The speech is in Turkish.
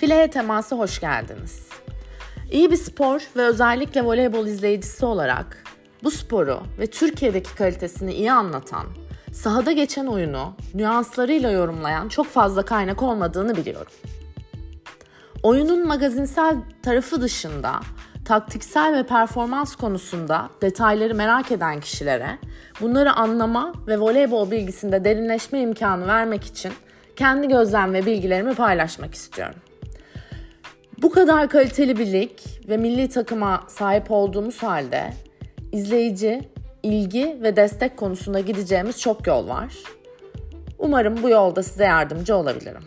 Fileye teması hoş geldiniz. İyi bir spor ve özellikle voleybol izleyicisi olarak bu sporu ve Türkiye'deki kalitesini iyi anlatan, sahada geçen oyunu nüanslarıyla yorumlayan çok fazla kaynak olmadığını biliyorum. Oyunun magazinsel tarafı dışında taktiksel ve performans konusunda detayları merak eden kişilere bunları anlama ve voleybol bilgisinde derinleşme imkanı vermek için kendi gözlem ve bilgilerimi paylaşmak istiyorum. Bu kadar kaliteli bir lig ve milli takıma sahip olduğumuz halde izleyici, ilgi ve destek konusunda gideceğimiz çok yol var. Umarım bu yolda size yardımcı olabilirim.